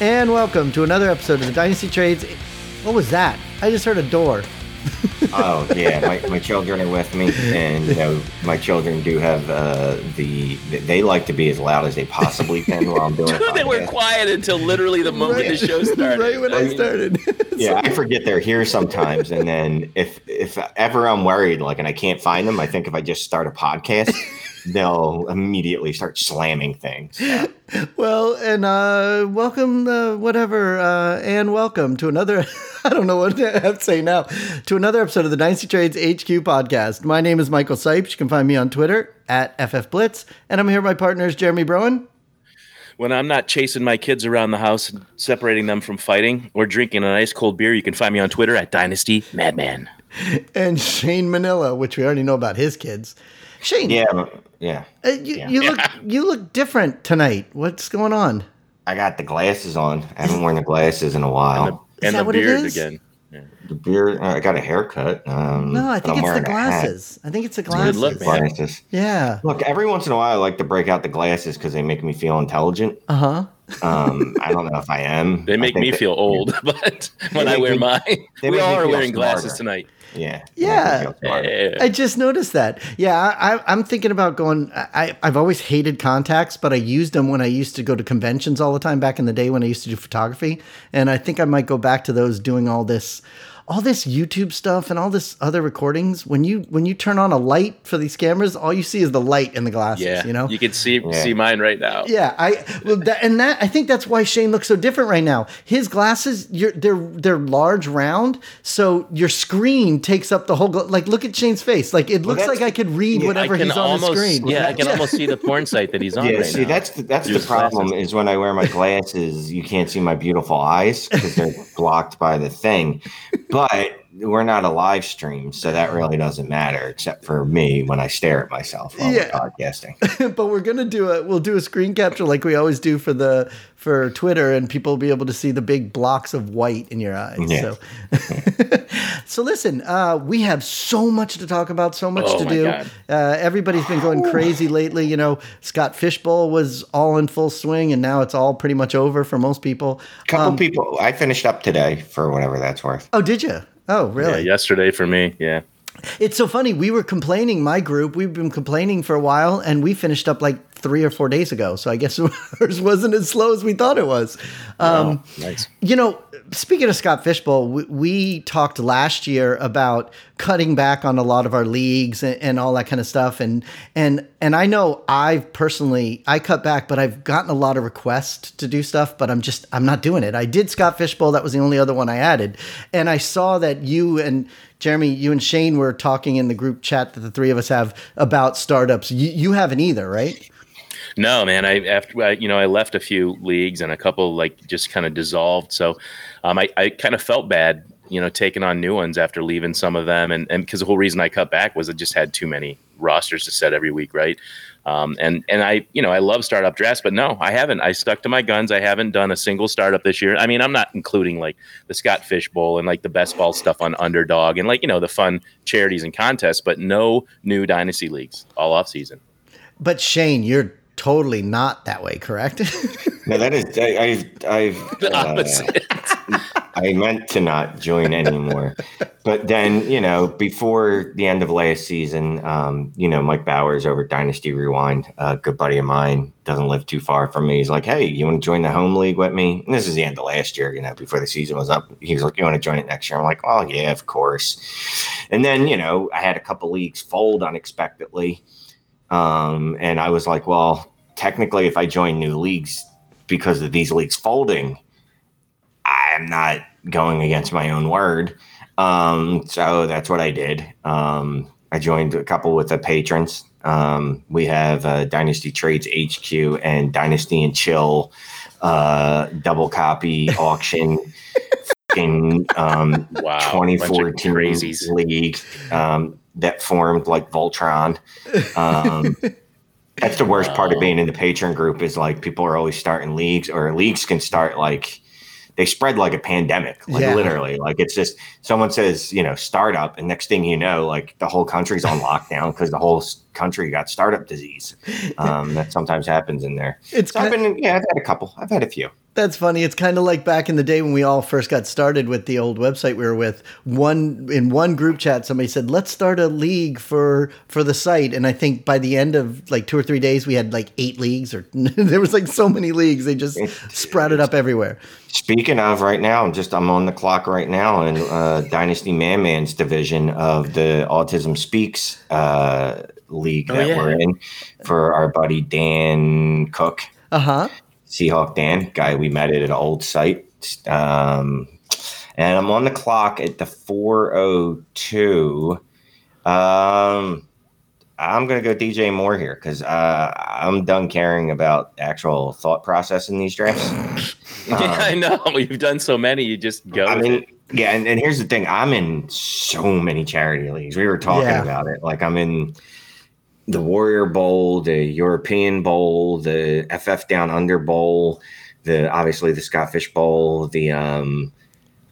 and welcome to another episode of the Dynasty Trades. What was that? I just heard a door. oh yeah, my, my children are with me, and you know my children do have uh, the they like to be as loud as they possibly can while I'm doing. Dude, they were quiet until literally the moment Right. the show started. right when I started. Yeah, I forget they're here sometimes, and then if if ever I'm worried, like, and I can't find them, I think if I just start a podcast, they'll immediately start slamming things. well, and uh, welcome, uh, whatever, uh, and welcome to another. I don't know what to have to say now. To another episode of the Dynasty Trades HQ podcast. My name is Michael Sipes. You can find me on Twitter at FFBlitz, and I'm here with my partners Jeremy Broen When I'm not chasing my kids around the house and separating them from fighting or drinking an ice cold beer, you can find me on Twitter at Dynasty Madman. and Shane Manila, which we already know about his kids. Shane, Yeah, yeah. uh, you, you look you look different tonight. What's going on? I got the glasses on. I haven't worn the glasses in a while. Is and that the what it beard is? again. The beard. Uh, I got a haircut. Um, No, I think it's the wearing a hat. glasses. I think it's the a good glasses. look, man. Glasses. Yeah. Look, every once in a while, I like to break out the glasses because they make me feel intelligent. Uh huh. Um, I don't know if I am. They make me that- feel old, but when I wear me- mine, we all are feel wearing glasses tonight. Yeah. Yeah. they make me feel smarter. Yeah. I just noticed that. Yeah, I, I'm thinking about going. I, I've always hated contacts, but I used them when I used to go to conventions all the time back in the day when I used to do photography. And I think I might go back to those doing all this. All this YouTube stuff and all this other recordings. When you when you turn on a light for these cameras, all you see is the light in the glasses. Yeah, you know. you can see Yeah. see mine right now. Yeah, I well, that, and that I think that's why Shane looks so different right now. His glasses, you're, they're they're large, round, so your screen takes up the whole. gla- Like, look at Shane's face. Like, it looks that's- like I could read yeah, whatever I can he's on almost the screen. yeah, I can almost see the porn site that he's on Yeah, right see, now. that's the, that's the problem glasses. is when I wear my glasses, you can't see my beautiful eyes because they're blocked by the thing. But we're not a live stream, so that really doesn't matter, except for me when I stare at myself while Yeah. we're podcasting. but we're gonna do a we'll do a screen capture like we always do for the for Twitter, and people will be able to see the big blocks of white in your eyes. Yeah. So, so listen, uh, we have so much to talk about, so much Oh to do. Uh, everybody's been going crazy lately. You know, Scott Fishbowl was all in full swing, and now it's all pretty much over for most people. A couple Um, people, I finished up today for whatever that's worth. Oh, did you? Oh, yeah, really? yesterday for me. Yeah, It's so funny. We were complaining, my group, we've been complaining for a while, and we finished up like three or four days ago. So I guess ours wasn't as slow as we thought it was. Um, nice. You know, speaking of Scott Fishbowl, we, we talked last year about cutting back on a lot of our leagues and, and all that kind of stuff. And and and I know I've personally I cut back, but I've gotten a lot of requests to do stuff, but I'm just I'm not doing it. I did Scott Fishbowl, that was the only other one I added. And I saw that you and Jeremy, you and Shane were talking in the group chat that the three of us have about startups. You, you haven't either, right? No, man. I after I, you know I left a few leagues and a couple like just kind of dissolved. So um, I I kind of felt bad, you know, taking on new ones after leaving some of them, and and because the whole reason I cut back was I just had too many rosters to set every week, right? Um, and and I you know I love startup drafts, but no, I haven't. I stuck to my guns. I haven't done a single startup this year. I mean, I'm not including like the Scott Fish Bowl and like the best ball stuff on Underdog and like you know the fun charities and contests, but no new dynasty leagues all off season. But Shane, you're totally not that way, correct? No, that is, I, I've, I've, uh. I meant to not join anymore. but then, you know, before the end of last season, um, you know, Mike Bowers over Dynasty Rewind, a good buddy of mine, doesn't live too far from me. He's like, hey, you want to join the home league with me? And this is the end of last year, you know, before the season was up. He was like, you want to join it next year? I'm like, well, yeah, of course. And then, you know, I had a couple leagues fold unexpectedly. Um, and I was like, well, technically, if I join new leagues because of these leagues folding, I'm not going against my own word. Um, so that's what I did. Um, I joined a couple with the patrons. Um, we have uh, Dynasty Trades HQ and Dynasty and Chill uh, double copy auction. fucking, um, Wow, 2014 crazies. league um, that formed like Voltron. Um, that's the worst part of being in the patron group is like people are always starting leagues or leagues can start like they spread like a pandemic like Yeah. literally. Like it's just someone says you know startup and next thing you know like the whole country's on lockdown because the whole country got startup disease. Um, that sometimes happens in there. It's so i've been yeah i've had a couple. I've had a few That's funny. It's kind of like back in the day when we all first got started with the old website we were with. One in one group chat, somebody said, "Let's start a league for for the site." And I think by the end of like two or three days, we had like eight leagues, or there was like so many leagues. They just sprouted up everywhere. Speaking of right now, I'm just I'm on the clock right now in uh, Dynasty Madman's division of the Autism Speaks uh, league Oh, that yeah. we're in for our buddy Dan Cook. Uh huh. Seahawk Dan, guy we met at an old site. Um, and I'm on the clock at the 402. Um, I'm going to go DJ Moore here because uh, I'm done caring about actual thought process in these drafts. yeah, I know. You've done so many. You just go. I mean, it. yeah, and, and here's the thing I'm in so many charity leagues. We were talking Yeah. about it. Like, I'm in the Warrior Bowl, the European Bowl, the FF Down Under Bowl, the obviously the Scott Fish Bowl, the um,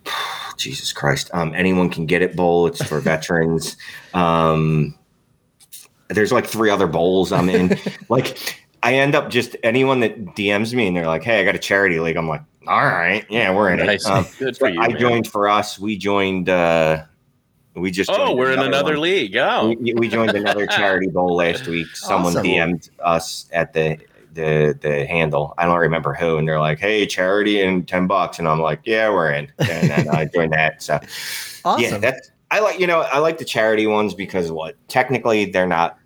Jesus Christ, um, anyone can get it bowl. It's for veterans. Um, there's like three other bowls I'm in. like, I end up just anyone that DMs me and they're like, "Hey, I got a charity league." I'm like, "All right, yeah, we're in Nice. it." Um, Good for you. I man. joined for us. We joined. uh We just. Oh, we're in another one. league. Oh, We, we joined another charity bowl last week. Someone Awesome. DM'd us at the the the handle. I don't remember who, and they're like, "Hey, charity and ten bucks," and I'm like, "Yeah, we're in." And then I joined that. So Awesome. yeah, that's I like you know I like the charity ones because what technically they're not.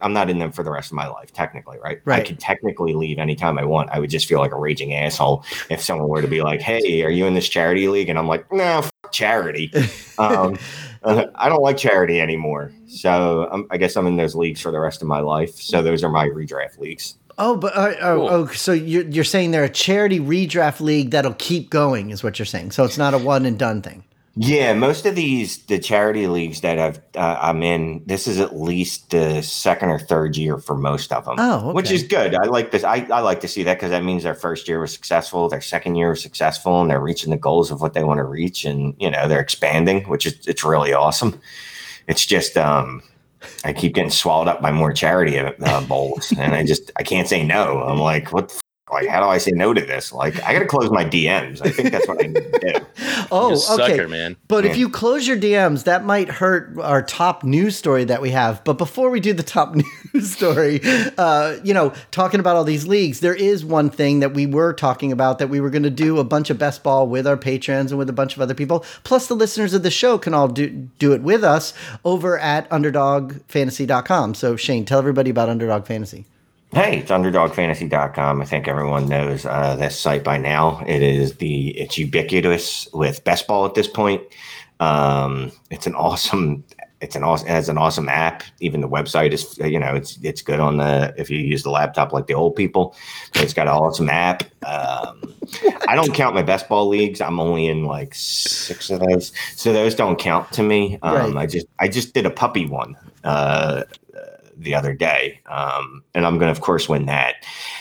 I'm not in them for the rest of my life, technically, right? I Right. could technically leave anytime I want. I would just feel like a raging asshole if someone were to be like, "Hey, are you in this charity league?" And I'm like, "No, f- charity. Um, uh, I don't like charity anymore." So um, I guess I'm in those leagues for the rest of my life. So those are my redraft leagues. oh, but uh, oh, Cool. oh, so you're you're saying they're a charity redraft league that'll keep going, is what you're saying. So it's not a one and done thing. Yeah, most of these the charity leagues that I've uh, I'm in, this is at least the second or third year for most of them. Oh, which is good. I like this. I, I like to see that because that means their first year was successful, their second year was successful, and they're reaching the goals of what they want to reach, and you know they're expanding, which is it's really awesome. It's just um, I keep getting swallowed up by more charity uh, bowls, and I just I can't say no. I'm like, what? The f- like, how do I say no to this? Like, I got to close my DMs. I think that's what I need to do. Oh, you a okay. sucker, man. But if you close your DMs, that might hurt our top news story that we have. But before we do the top news story, uh, you know, talking about all these leagues, there is one thing that we were talking about that we were going to do a bunch of best ball with our patrons and with a bunch of other people. Plus, the listeners of the show can all do do it with us over at UnderdogFantasy.com. So, Shane, tell everybody about Underdog Fantasy. Hey, it's underdogfantasy.com. I think everyone knows uh, this site by now. It is the it's ubiquitous with best ball at this point. Um, it's an awesome it's an awesome it has an awesome app. Even the website is you know it's it's good on the if you use the laptop like the old people. It's got an awesome app. Um, I don't count my best ball leagues. I'm only in like six of those, so those don't count to me. Um, Right. I just I just did a puppy one. Uh, the other day, um, and I'm going to, of course, win that.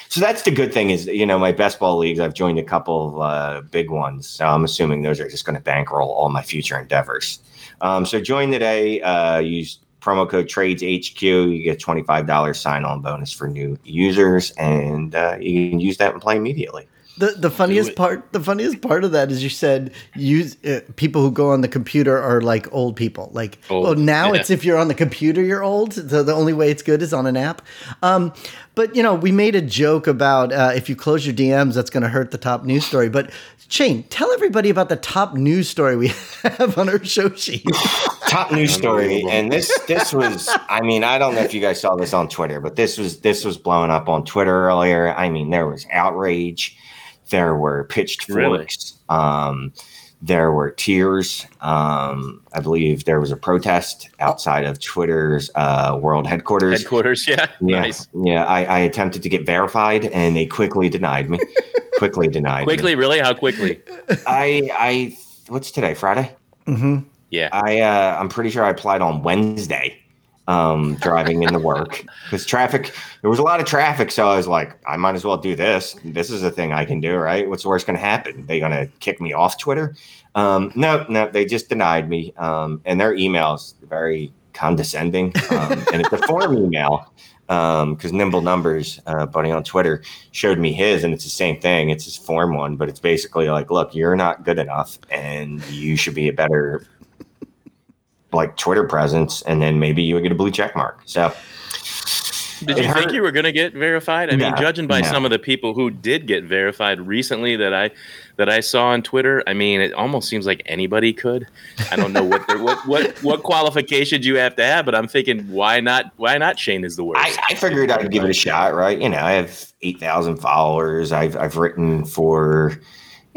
So that's the good thing is, you know, my best ball leagues. I've joined a couple of uh, big ones, so I'm assuming those are just going to bankroll all my future endeavors. Um, so join today. Uh, use promo code Trades HQ. You get twenty five dollars sign on bonus for new users, and uh, you can use that and play immediately. The the funniest part the funniest part of that is you said use uh, people who go on the computer are like old people. Like Old, oh now yeah. it's if you're on the computer you're old. So the only way it's good is on an app. Um, but you know we made a joke about uh, if you close your DMs that's going to hurt the top news story. But Shane, tell everybody about the top news story we have on our show sheet. top news story and this this was i mean i don't know if you guys saw this on twitter but this was this was blowing up on twitter earlier i mean there was outrage there were pitched Really? forks um there were tears um i believe there was a protest outside of twitter's uh world headquarters Headquarters, yeah. yeah Nice. yeah I, I attempted to get verified and they quickly denied me quickly denied me. Quickly, really? How quickly? i i what's today friday hmm Yeah. I uh, I'm pretty sure I applied on Wednesday, um, driving into work because traffic. There was a lot of traffic, so I was like, I might as well do this. This is a thing I can do, right? What's the worst going to happen? They going to kick me off Twitter? Um, no, no, they just denied me. Um, and their emails very condescending, um, and it's a form email because um, Nimble Numbers, uh, buddy on Twitter, showed me his, and it's the same thing. It's his form one, but it's basically like, look, you're not good enough, and you should be a better like Twitter presence, and then maybe you would get a blue check mark. So. Did you hurt. think you were going to get verified? I no, mean, judging by no. some of the people who did get verified recently that I that I saw on Twitter, I mean, it almost seems like anybody could. I don't know what what what what qualifications you have to have, but I'm thinking, why not? Why not? Shane is the worst. I, I figured I'd give it a shot, right? You know, I have eight thousand followers. I've I've written for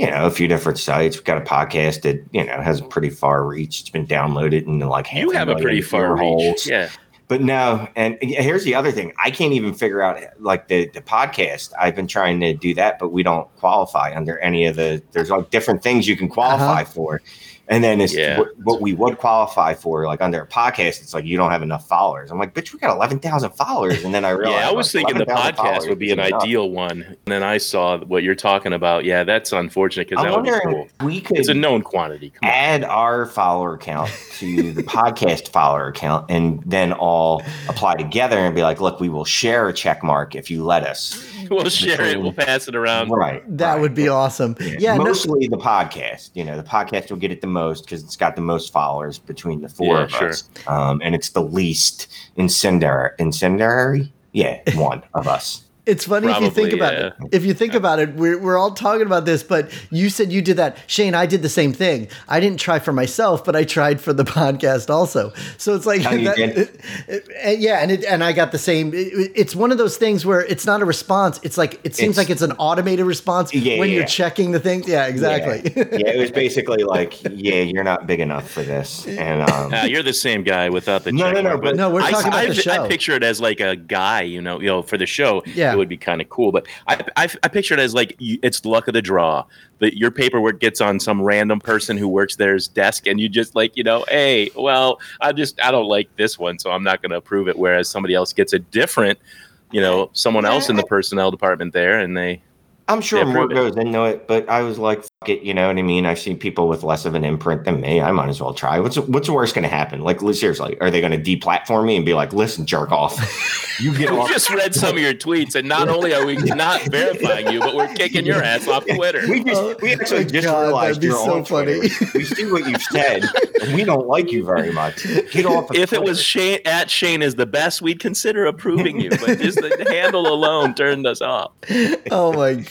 you know, a few different sites. We've got a podcast that, you know, has a pretty far reach. It's been downloaded and like half You have a pretty far reach. Yeah. But no, and here's the other thing. I can't even figure out like the, the podcast. I've been trying to do that, but we don't qualify under any of the there's like different things you can qualify uh-huh. for. And then it's yeah. what, what, we would qualify for, like under a podcast, it's like you don't have enough followers. I'm like, bitch, we got 11,000 followers. And then I realized, yeah, I was like, thinking the podcast would be an enough. ideal one. And then I saw what you're talking about. Yeah, that's unfortunate because that would be cool. We could it's a known quantity. Come add on. our follower count to the podcast follower account and then all apply together and be like, look, we will share a check mark if you let us. we'll share it. We'll pass it around. Right. That right. would be awesome. Yeah. yeah Mostly no. the podcast. You know, the podcast will get it the most because it's got the most followers between the four yeah, of sure. us. Um, and it's the least incendiary. Incendiary? Yeah, one of us. It's funny Probably, if you think about yeah. it. If you think about it, we're, we're all talking about this, but you said you did that. Shane, I did the same thing. I didn't try for myself, but I tried for the podcast also. So it's like, Oh, that, it- it- yeah, and it, and I got the same. it- it's one of those things where it's not a response. It's like it seems It's- like it's an automated response Yeah, when yeah, you're yeah. checking the things. Yeah, exactly. Yeah, it was basically like, yeah, you're not big enough for this. And um, Uh, you're the same guy without the No, check no, no, mark, but- No, we're I, talking about I, the show. I picture it as like a guy, you know, you know, for the show. Yeah. It would be kind of cool. But I, I, I picture it as like you, it's luck of the draw. That your paperwork gets on some random person who works there's desk, and you just like, you know, hey, well, I just I don't like this one, so I'm not going to approve it. Whereas somebody else gets a different, you know, someone else in the personnel department there, and they I'm sure more prove it. goes into it, but I was like, fuck it, you know what I mean? I've seen people with less of an imprint than me. I might as well try. What's what's the worst going to happen? Like, seriously, are they going to deplatform me and be like, listen, jerk off? You get we off. just read some of your tweets, and not only are we not verifying you, but we're kicking your ass off Twitter. We, just, Oh, we actually my just God, realized that'd be you're so on Twitter. funny. we see what you've said, and we don't like you very much. Get off. Of if it was Shane at Shane is the best, we'd consider approving you. But just the handle alone turned us off. oh my god,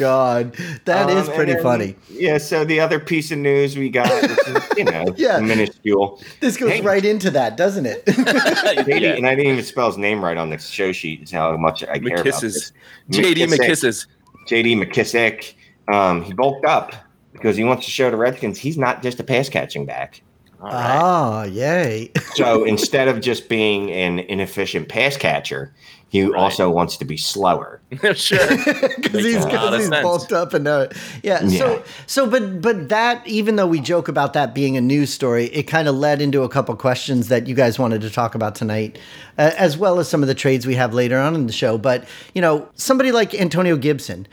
that is Um, pretty then- funny. Yeah. So the other piece of news we got, which is, you know, Yeah. minuscule. This goes Hey. right into that, doesn't it? JD, Yeah. and I didn't even spell his name right on the show sheet. Is how much I care about McKisses. this. JD McKissick. McKisses. JD McKissick. Um, he bulked up because he wants to show the Redskins he's not just a pass catching back. All right. Ah, yay. So instead of just being an inefficient pass catcher, he Right. also wants to be slower. sure. because he's, a lot of 'cause he's bulked up and uh, yeah, Yeah. So so but but that even though we joke about that being a news story, it kind of led into a couple questions that you guys wanted to talk about tonight, uh, as well as some of the trades we have later on in the show. But you know, somebody like Antonio Gibson.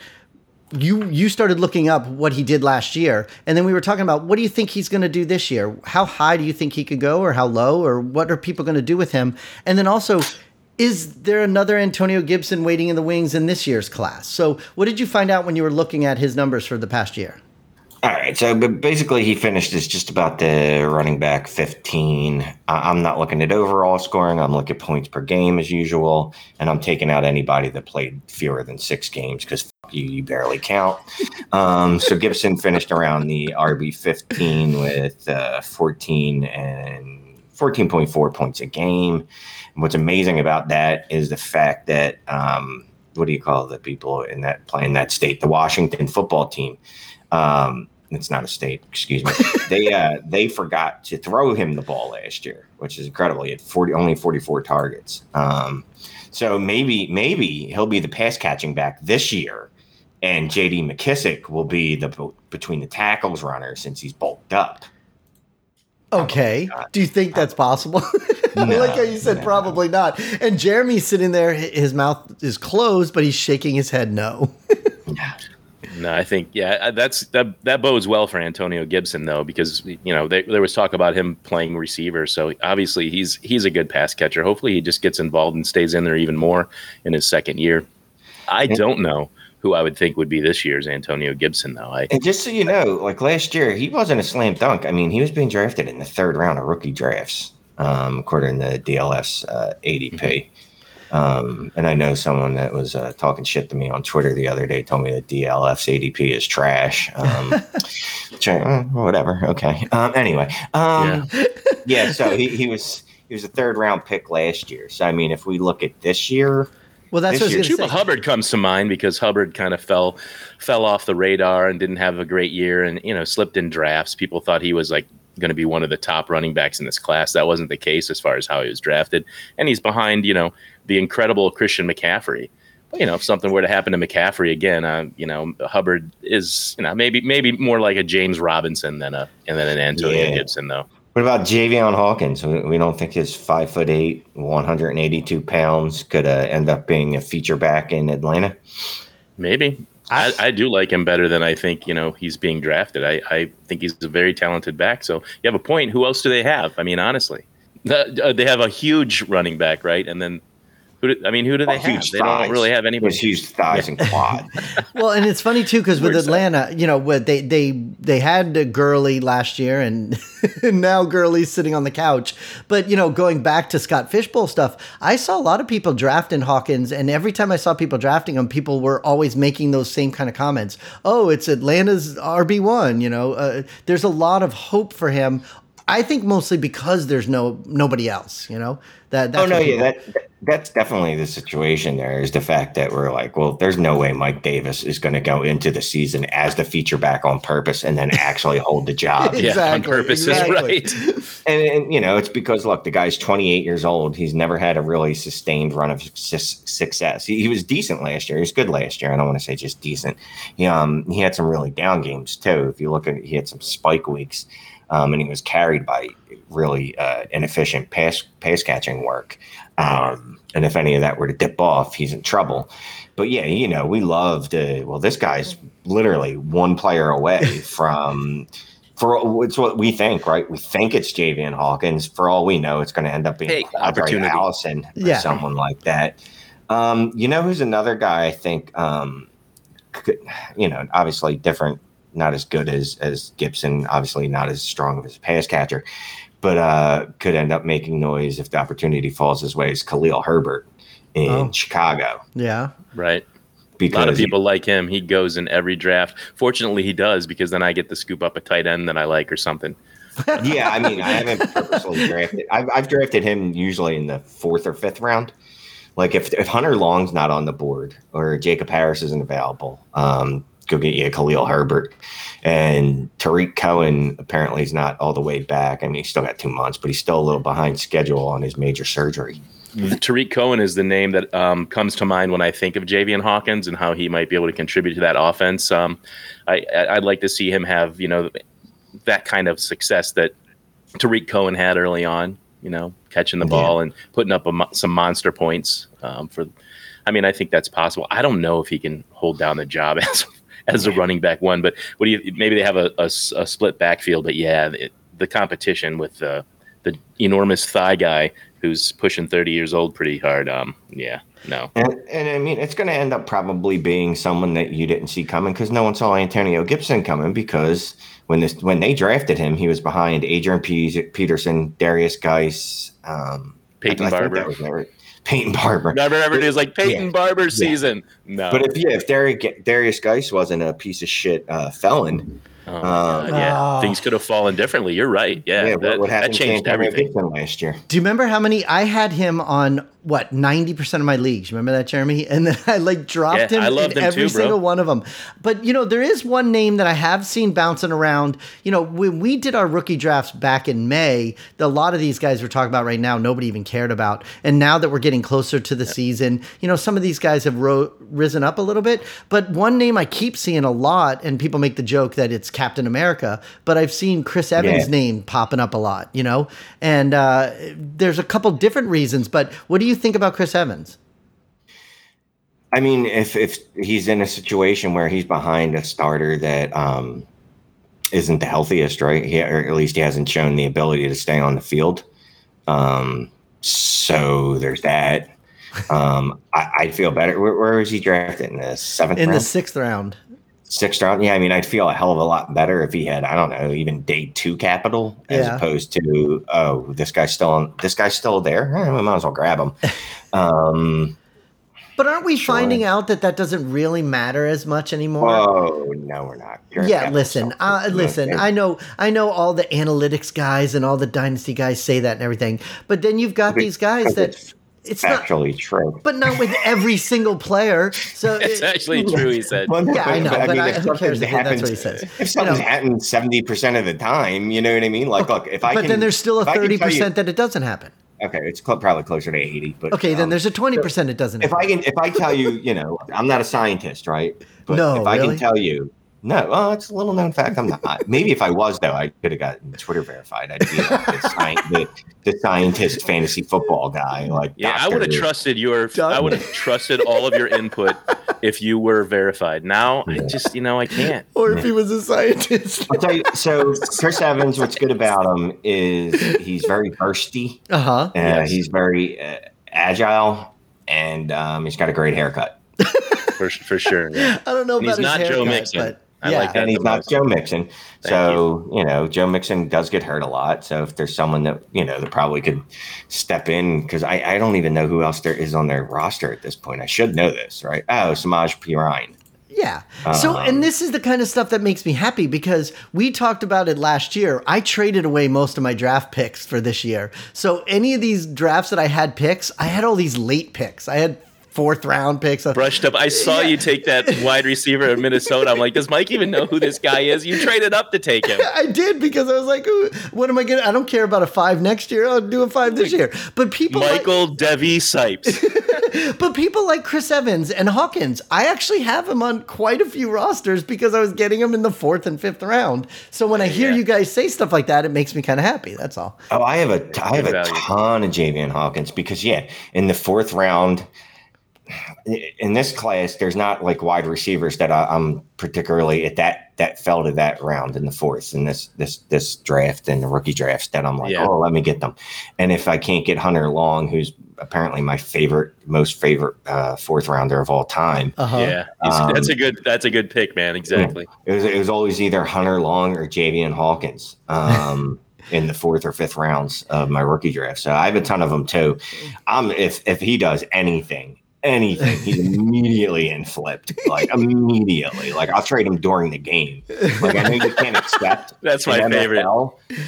You you started looking up what he did last year, and then we were talking about what do you think he's going to do this year? How high do you think he could go, or how low, or what are people going to do with him? And then also, is there another Antonio Gibson waiting in the wings in this year's class? So, what did you find out when you were looking at his numbers for the past year? All right. So basically, he finished as just about the running back 15. I- I'm not looking at overall scoring. I'm looking at points per game as usual. And I'm taking out anybody that played fewer than six games because you, you barely count. Um, so Gibson finished around the RB 15 with uh, 14 and 14.4 points a game. What's amazing about that is the fact that, um, what do you call the people in that play in that state? The Washington football team. Um, it's not a state, excuse me. they uh, they forgot to throw him the ball last year, which is incredible. He had forty only forty four targets. Um, so maybe maybe he'll be the pass catching back this year, and J.D. McKissick will be the between the tackles runner since he's bulked up. Okay. Do you think that's possible? I No, like how you said no. probably not. And Jeremy's sitting there, his mouth is closed, but he's shaking his head no. No, I think yeah, uh, that's that that bodes well for Antonio Gibson though, because you know they, there was talk about him playing receiver, so obviously he's he's a good pass catcher. Hopefully, he just gets involved and stays in there even more in his second year. I don't know who I would think would be this year's Antonio Gibson though. I And just so you know, like last year, he wasn't a slam dunk. I mean, he was being drafted in the third round of rookie drafts, um, according to DLF uh, ADP. Um, and I know someone that was uh, talking shit to me on Twitter the other day told me that DLF's ADP is trash. Um, which uh, whatever. Okay. Um, anyway, um, yeah. So he, he was he was a third round pick last year. So I mean, if we look at this year, Well, that's This what I was Chuba say. Hubbard comes to mind because Hubbard kind of fell fell off the radar and didn't have a great year and you know slipped in drafts. People thought he was like going to be one of the top running backs in this class. That wasn't the case as far as how he was drafted, and he's behind you know the incredible Christian McCaffrey. But, you know, if something were to happen to McCaffrey again, uh, you know, Hubbard is you know maybe maybe more like a James Robinson than a and then an Antonio Yeah. Gibson though. What about Javian Hawkins? We, we don't think his five foot eight, 182 pounds could uh, end up being a feature back in Atlanta. Maybe. I, I do like him better than I think, you know, he's being drafted. I, I think he's a very talented back. So you have a point. Who else do they have? I mean, honestly, The- uh, they have a huge running back, right? And then, who do, I mean, who do they Oh, have? They thighs. don't really have He anybody. has huge thighs and quad. Well, and it's funny too because with Where's that? Atlanta, you know, what they they they had uh, Gurley last year, and now Gurley's sitting on the couch. But you know, going back to Scott Fishbowl stuff, I saw a lot of people drafting Hawkins, and every time I saw people drafting him, people were always making those same kind of comments. Oh, it's Atlanta's RB one. You know, uh, there's a lot of hope for him. I think mostly because there's no nobody else. You know that. That's oh no, yeah, that that- that's definitely the situation. There is the fact that we're like, well, there's no way Mike Davis is going to go into the season as the feature back on purpose and then actually hold the job. yeah, on purpose exactly. is right. And, and you know, it's because look, the guy's 28 years old. He's never had a really sustained run of su- success. He, he was decent last year. He was good last year. I don't want to say just decent. He um he had some really down games too. If you look at, he had some spike weeks, um, and he was carried by really uh, inefficient pass pass catching work. Um, and if any of that were to dip off, he's in trouble. But yeah, you know, we love to. Well, this guy's literally one player away from for it's what we think, right? We think it's Javian Hawkins. For all we know, it's going to end up being Hey, opportunity. Allison or Yeah. someone like that. Um, you know who's another guy I think um, could, you know, obviously different, not as good as as Gibson, obviously not as strong of as a pass catcher, but uh, could end up making noise if the opportunity falls his way is Khalil Herbert in Oh. Chicago. yeah. Right. Because A Because lot of people like him. He goes in every draft. Fortunately, he does because then I get to scoop up a tight end that I like or something. yeah, I mean, I haven't purposely drafted. I've, I've drafted him usually in the fourth or fifth round. Like if if Hunter Long's not on the board or Jacob Harris isn't available, um, go get you a Khalil Herbert. And Tarik Cohen apparently is not all the way back. I mean, he's still got two months, but he's still a little behind schedule on his major surgery. Tarik Cohen is the name that um, comes to mind when I think of Javian Hawkins and how he might be able to contribute to that offense. Um, I, I'd like to see him have you know that kind of success that Tarik Cohen had early on. You know, catching the Yeah. ball and putting up a, some monster points. Um, for, I mean, I think that's possible. I don't know if he can hold down the job as as a running back one, but what do you? Maybe they have a a split backfield, but yeah, it, the competition with the the enormous thigh guy who's pushing 30 years old pretty hard. Um, yeah, no. And, and I mean, it's going to end up probably being someone that you didn't see coming because no one saw Antonio Gibson coming because when this when they drafted him, he was behind Adrian Peterson, Derrius Guice, um, Peyton I think Barber. that was never- Peyton Barber. No, I remember it was like Peyton Yeah. Barber season. No, But if yeah, if Derrius, Derrius Guice wasn't a piece of shit uh, felon, oh, um, God, yeah, Ah. things could have fallen differently. You're right. Yeah, yeah, that, what, what that happened to changed everything. Last year? Do you remember how many I had him on? What ninety percent of my leagues? Remember that, Jeremy? And then I like dropped Yeah, him in every too, single one of them. But you know, there is one name that I have seen bouncing around. You know, when we did our rookie drafts back in May, a lot of these guys we're talking about right now, nobody even cared about. And now that we're getting closer to the season, you know, some of these guys have ro- risen up a little bit. But one name I keep seeing a lot, and people make the joke that it's Captain America, but I've seen Chris Evans' Yeah. name popping up a lot. You know, and uh, there's a couple different reasons. But what do you think about Chris Evans? I mean, if if he's in a situation where he's behind a starter that um, isn't the healthiest, right? He, or at least he hasn't shown the ability to stay on the field. Um, so there's that. Um, I, I'd feel better. Where, where was he drafted in the seventh In round? the sixth round. Sixth round. Yeah, I mean, I'd feel a hell of a lot better if he had, I don't know, even day two capital as Yeah. opposed to, oh, this guy's still on, this guy's still there. Eh, we might as well grab him. um, But aren't we Sure. finding out that that doesn't really matter as much anymore? oh no, we're not. Draft yeah, listen, uh, listen. I know, I know, all the analytics guys and all the dynasty guys say that and everything. But then you've got these guys that it's it's not, actually true. but not with every single player. So It's it- actually true. He said. Well, no, Yeah, I know, but I- if who something cares if that's happens- what he says? If something's know. happened seventy percent of the time, you know what I mean? Like, look, if I but can, then there's still a if I can thirty tell you- percent that it doesn't happen. Okay, it's cl- probably closer to eighty. But Okay, then um, there's a twenty percent it doesn't. if happen. I can, if I tell you, you know, I'm not a scientist, right? But No, if I really? can tell you, no, well, it's a little known fact. I'm not. Maybe if I was, though, I could have gotten Twitter verified. I'd be like the, sci- the, the scientist fantasy football guy. Like, Yeah, I would have trusted your. Done. I would have trusted all of your input if you were verified. Now I just, you know, I can't. or if he was a scientist. I'll tell you. So Chris Evans, what's good about him is he's very bursty. Uh huh. Uh, Yes. He's very uh, agile, and um, he's got a great haircut. For, for sure. Yeah. I don't know And about he's his not Joe haircut, Mixon. but I yeah. like that. and he's not most. Joe Mixon. Thank so you. know, Joe Mixon does get hurt a lot. So if there's someone that you know that probably could step in, because I, I don't even know who else there is on their roster at this point. I should know this, right? Oh, Samaje Perine. Yeah. So, Um, and this is the kind of stuff that makes me happy because we talked about it last year. I traded away most of my draft picks for this year. So, any of these drafts that I had picks, I had all these late picks. I had fourth round picks. Brushed up. I saw you take that wide receiver in Minnesota. I'm like, does Mike even know who this guy is? You traded up to take him. I did because I was like, what am I going to? I don't care about a five next year. I'll do a five this year. But people like, Michael Devi Sipes. but people like Chris Evans and Hawkins, I actually have him on quite a few rosters because I was getting him in the fourth and fifth round. So when I hear Yeah. you guys say stuff like that, it makes me kind of happy. That's all. Oh, I have a I have a ton of Javian Hawkins because yeah, in the fourth round, in this class, there's not like wide receivers that I, I'm particularly at that that fell to that round in the fourth in this this this draft and the rookie drafts that I'm like, Yeah. oh, let me get them. And if I can't get Hunter Long, who's apparently my favorite, most favorite uh, fourth rounder of all time, Uh-huh. Yeah, Um, that's a good. That's a good pick, man. Exactly. it was it was always either Hunter Long or Javian Hawkins. Um, in the fourth or fifth rounds of my rookie draft. So I have a ton of them too. I'm if if he does anything, anything, he's immediately in flipped. Like immediately. Like I'll trade him during the game. Like I know you can't accept That's my in favorite.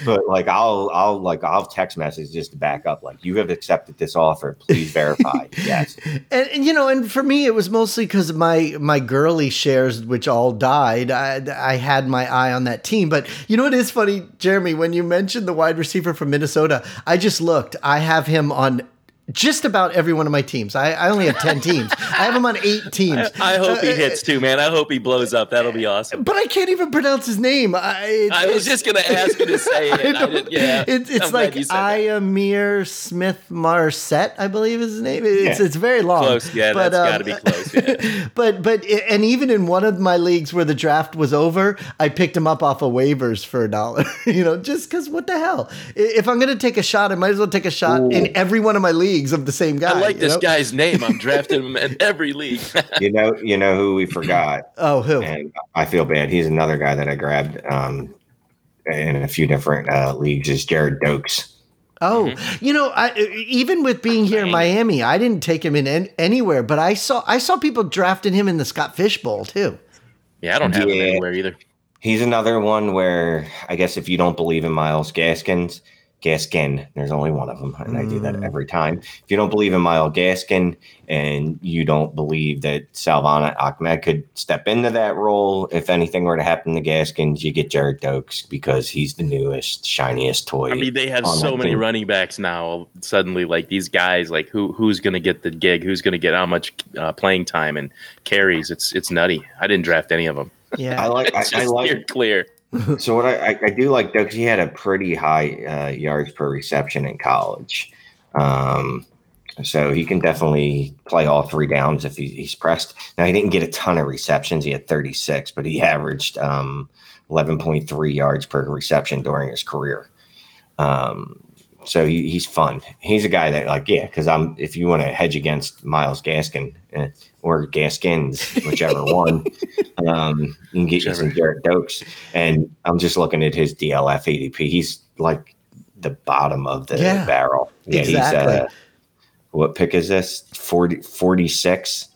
But like I'll I'll like I'll text message just to back up. Like you have accepted this offer. Please verify. yes. And, and, you know, and for me, it was mostly because my my Gurley shares, which all died. I, I had my eye on that team. But you know, what is funny, Jeremy, when you mentioned the wide receiver from Minnesota, I just looked. I have him on just about every one of my teams. I, I only have ten teams. I have him on eight teams. I hope he Uh, hits too, man. I hope he blows up. That'll be awesome. But I can't even pronounce his name. I, it- I was just gonna ask you to say it. I don't- yeah, It's, it's I'm like. Iamir Smith Marset, I believe is his name. It's Yeah. it's very long. Close. Yeah, But, that's um, got to be close. Yeah. but but and even in one of my leagues where the draft was over, I picked him up off of waivers for a dollar. you know, just because what the hell? If I'm gonna take a shot, I might as well take a shot in every one of my leagues of the same guy. I like this know? guy's name. I'm drafting him in every league. You know, you know who we forgot. Oh, who? and I feel bad. He's another guy that I grabbed um, in a few different uh, leagues. Is Gerrid Doaks? Oh, Mm-hmm. you know, I, even with being here in Miami, I didn't take him in an, anywhere, but I saw I saw people drafting him in the Scott Fish Bowl too. yeah, I don't have him anywhere either. He's another one where I guess if you don't believe in Myles Gaskins, Gaskin, there's only one of them, and I do that Mm. every time. If you don't believe in Myles Gaskin and you don't believe that Salvon Ahmed could step into that role, if anything were to happen to Gaskins, you get Gerrid Doaks because he's the newest, shiniest toy. I mean, they have so many team. running backs now. Suddenly, like these guys, like who who's going to get the gig? Who's going to get how much uh, playing time and carries? It's it's nutty. I didn't draft any of them. Yeah, I like. I, It's I just like. you're clear. So what I, I, do like Doug, he had a pretty high uh, yards per reception in college. Um, So he can definitely play all three downs if he, he's pressed. Now he didn't get a ton of receptions; he had 36, but he averaged um, 11.3 yards per reception during his career. Um, so he, he's fun. He's a guy that like yeah, because I'm if you want to hedge against Myles Gaskin eh, or Gaskins, whichever one, um, you can get you some Gerrid Doaks. And I'm just looking at his DLF ADP. He's like the bottom of the Yeah, barrel. Yeah, exactly. he's uh, what pick is this? 40, 46?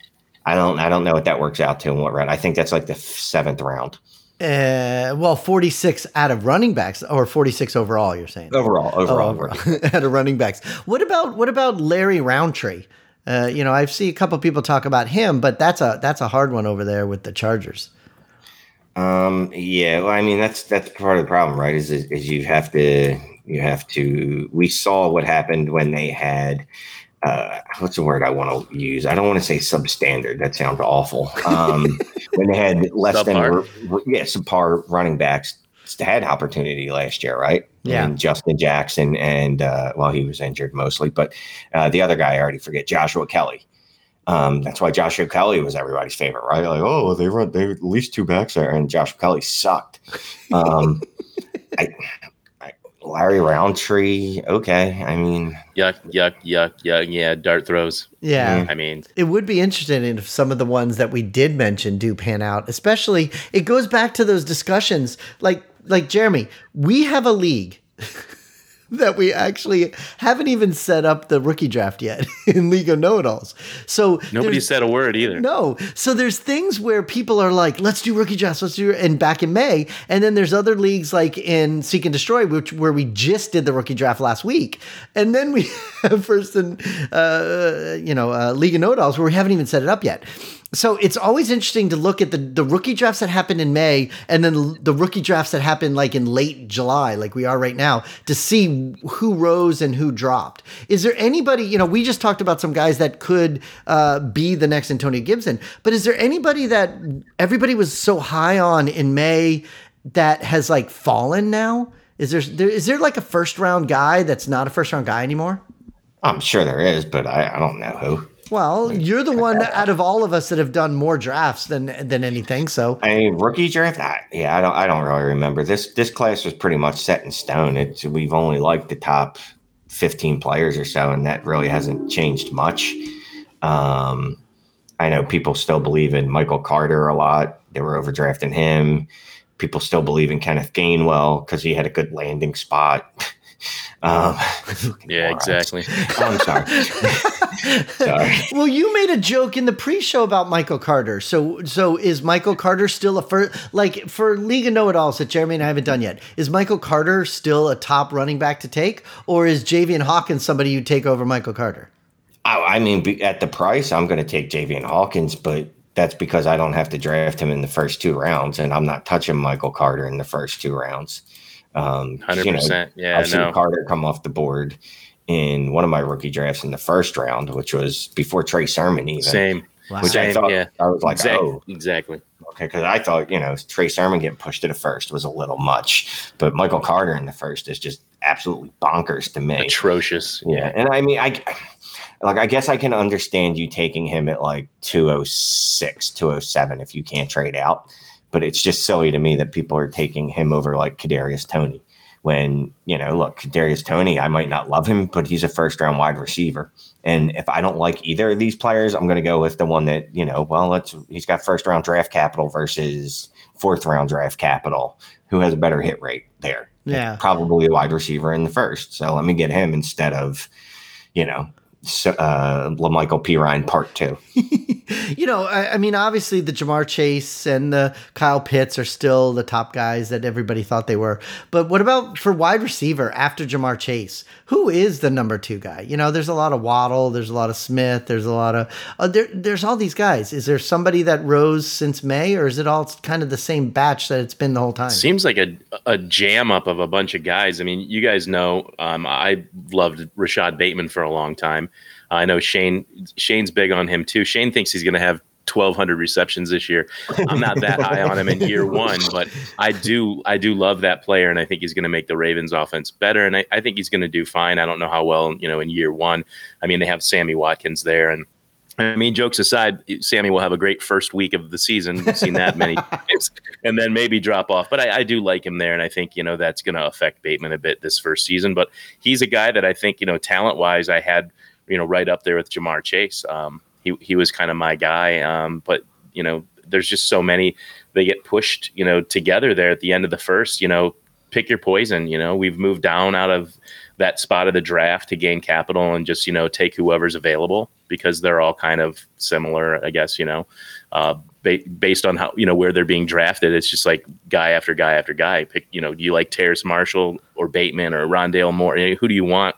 I don't I don't know what that works out to in what round. I think that's like the seventh round. Uh, well, 46 out of running backs or 46 overall, you're saying? Overall, Oh, overall. overall. out of running backs. What about what about Larry Rountree? Uh, you know, I've seen a couple people talk about him, but that's a that's a hard one over there with the Chargers. Um, yeah, well, I mean that's that's part of the problem, right? Is is you have to you have to. We saw what happened when they had uh, what's the word I want to use? I don't want to say substandard. That sounds awful. Um, when they had less than Subpar. yeah subpar running backs had opportunity last year, right? Yeah. And Justin Jackson and uh, well, he was injured mostly, but uh, the other guy I already forget, Joshua Kelley. Um, that's why Joshua Kelley was everybody's favorite, right? Like, oh, they run they at least two backs there, and Joshua Kelley sucked. Um, I, Larry Rountree, okay. I mean, Yuck, yuck, yuck, yuck. Yeah, dart throws. Yeah. Mm. I mean, It would be interesting if some of the ones that we did mention do pan out. Especially, it goes back to those discussions. Like, like Jeremy, we have a league that we actually haven't even set up the rookie draft yet in League of Know-It-Alls. So nobody said a word either. No. So there's things where people are like, let's do rookie drafts, let's do and back in May. And then there's other leagues like in Seek and Destroy, which where we just did the rookie draft last week. And then we have first in uh, you know, uh, League of Know-It-Alls where we haven't even set it up yet. So it's always interesting to look at the, the rookie drafts that happened in May and then the rookie drafts that happened like in late July, like we are right now, to see who rose and who dropped. Is there anybody, you know, we just talked about some guys that could uh, be the next Antonio Gibson, but is there anybody that everybody was so high on in May that has like fallen now? Is there, there is there like a first round guy that's not a first round guy anymore? I'm sure there is, but I, I don't know who. Well, you're the one out of all of us that have done more drafts than than anything. So I mean, rookie draft. I, yeah, I don't. I don't really remember this. This class was pretty much set in stone. It's we've only liked the top fifteen players or so, and that really hasn't changed much. Um, I know people still believe in Michael Carter a lot. They were overdrafting him. People still believe in Kenneth Gainwell because he had a good landing spot. Um, Yeah, exactly. Oh, I'm sorry. sorry. Well, you made a joke in the pre-show about Michael Carter. So, so is Michael Carter still a first? Like for League of Know-It-Alls that Jeremy and I haven't done yet, is Michael Carter still a top running back to take, or is Javian Hawkins somebody you take over Michael Carter? I, I mean, at the price, I'm going to take Javian Hawkins, but that's because I don't have to draft him in the first two rounds, and I'm not touching Michael Carter in the first two rounds. Um, Hundred you know, percent. Yeah, I've seen. Carter come off the board in one of my rookie drafts in the first round, which was before Trey Sermon, even. Same. Wow. Which I thought yeah. I was like, Exact- oh, exactly. okay, because I thought you know Trey Sermon getting pushed to the first was a little much, but Michael Carter in the first is just absolutely bonkers to me. Atrocious. Yeah, and I mean, I like. I guess I can understand you taking him at like 206, 207 if you can't trade out, but it's just silly to me that people are taking him over like Kadarius Toney. When you know, look, Kadarius Toney, I might not love him, but he's a first round wide receiver, and if I don't like either of these players, I'm going to go with the one that you know. Well, let's. He's got first round draft capital versus fourth round draft capital. Who has a better hit rate there? Yeah. probably a wide receiver in the first. So let me get him instead of, you know, uh, LaMichael. Ryan part two. you know, I, I mean, obviously the Ja'Marr Chase and the Kyle Pitts are still the top guys that everybody thought they were. But what about for wide receiver after Ja'Marr Chase? Who is the number two guy? You know, there's a lot of Waddle, there's a lot of Smith, there's a lot of uh, there, there's all these guys. Is there somebody that rose since May, or is it all kind of the same batch that it's been the whole time? Seems like a a jam up of a bunch of guys. I mean, you guys know um, I loved Rashod Bateman for a long time. I know Shane Shane's big on him too. Shane thinks he's going to have 1,200 receptions this year. I'm not that high on him in year one, but I do I do love that player, and I think he's going to make the Ravens offense better, and I, I think he's going to do fine. I don't know how well you know in year one. I mean, they have Sammy Watkins there, and I mean, jokes aside, Sammy will have a great first week of the season. We've seen that many times, and then maybe drop off. But I, I do like him there, and I think you know that's going to affect Bateman a bit this first season. But he's a guy that I think you know talent wise, I had you know right up there with Ja'Marr Chase. Um, he he was kind of my guy, um, but you know there's just so many they get pushed you know together there at the end of the first. You know, pick your poison. You know, we've moved down out of that spot of the draft to gain capital and just you know take whoever's available because they're all kind of similar i guess you know uh, ba- based on how you know where they're being drafted it's just like guy after guy after guy pick you know do you like terrace marshall or bateman or rondale moore who do you want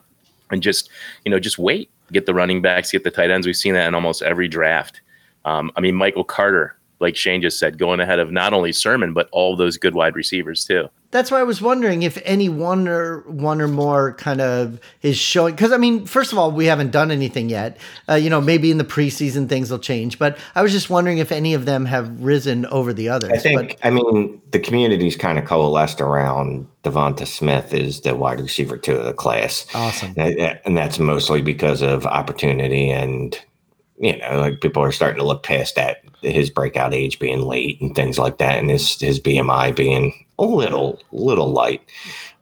and just you know just wait get the running backs get the tight ends we've seen that in almost every draft um, i mean michael carter like Shane just said, going ahead of not only Sermon but all those good wide receivers too. That's why I was wondering if any one or one or more kind of is showing. Because I mean, first of all, we haven't done anything yet. Uh, you know, maybe in the preseason things will change. But I was just wondering if any of them have risen over the others. I think. But, I mean, the community's kind of coalesced around Devonta Smith is the wide receiver two of the class. Awesome, and that's mostly because of opportunity and you know, like people are starting to look past that his breakout age being late and things like that, and his his BMI being a little little light.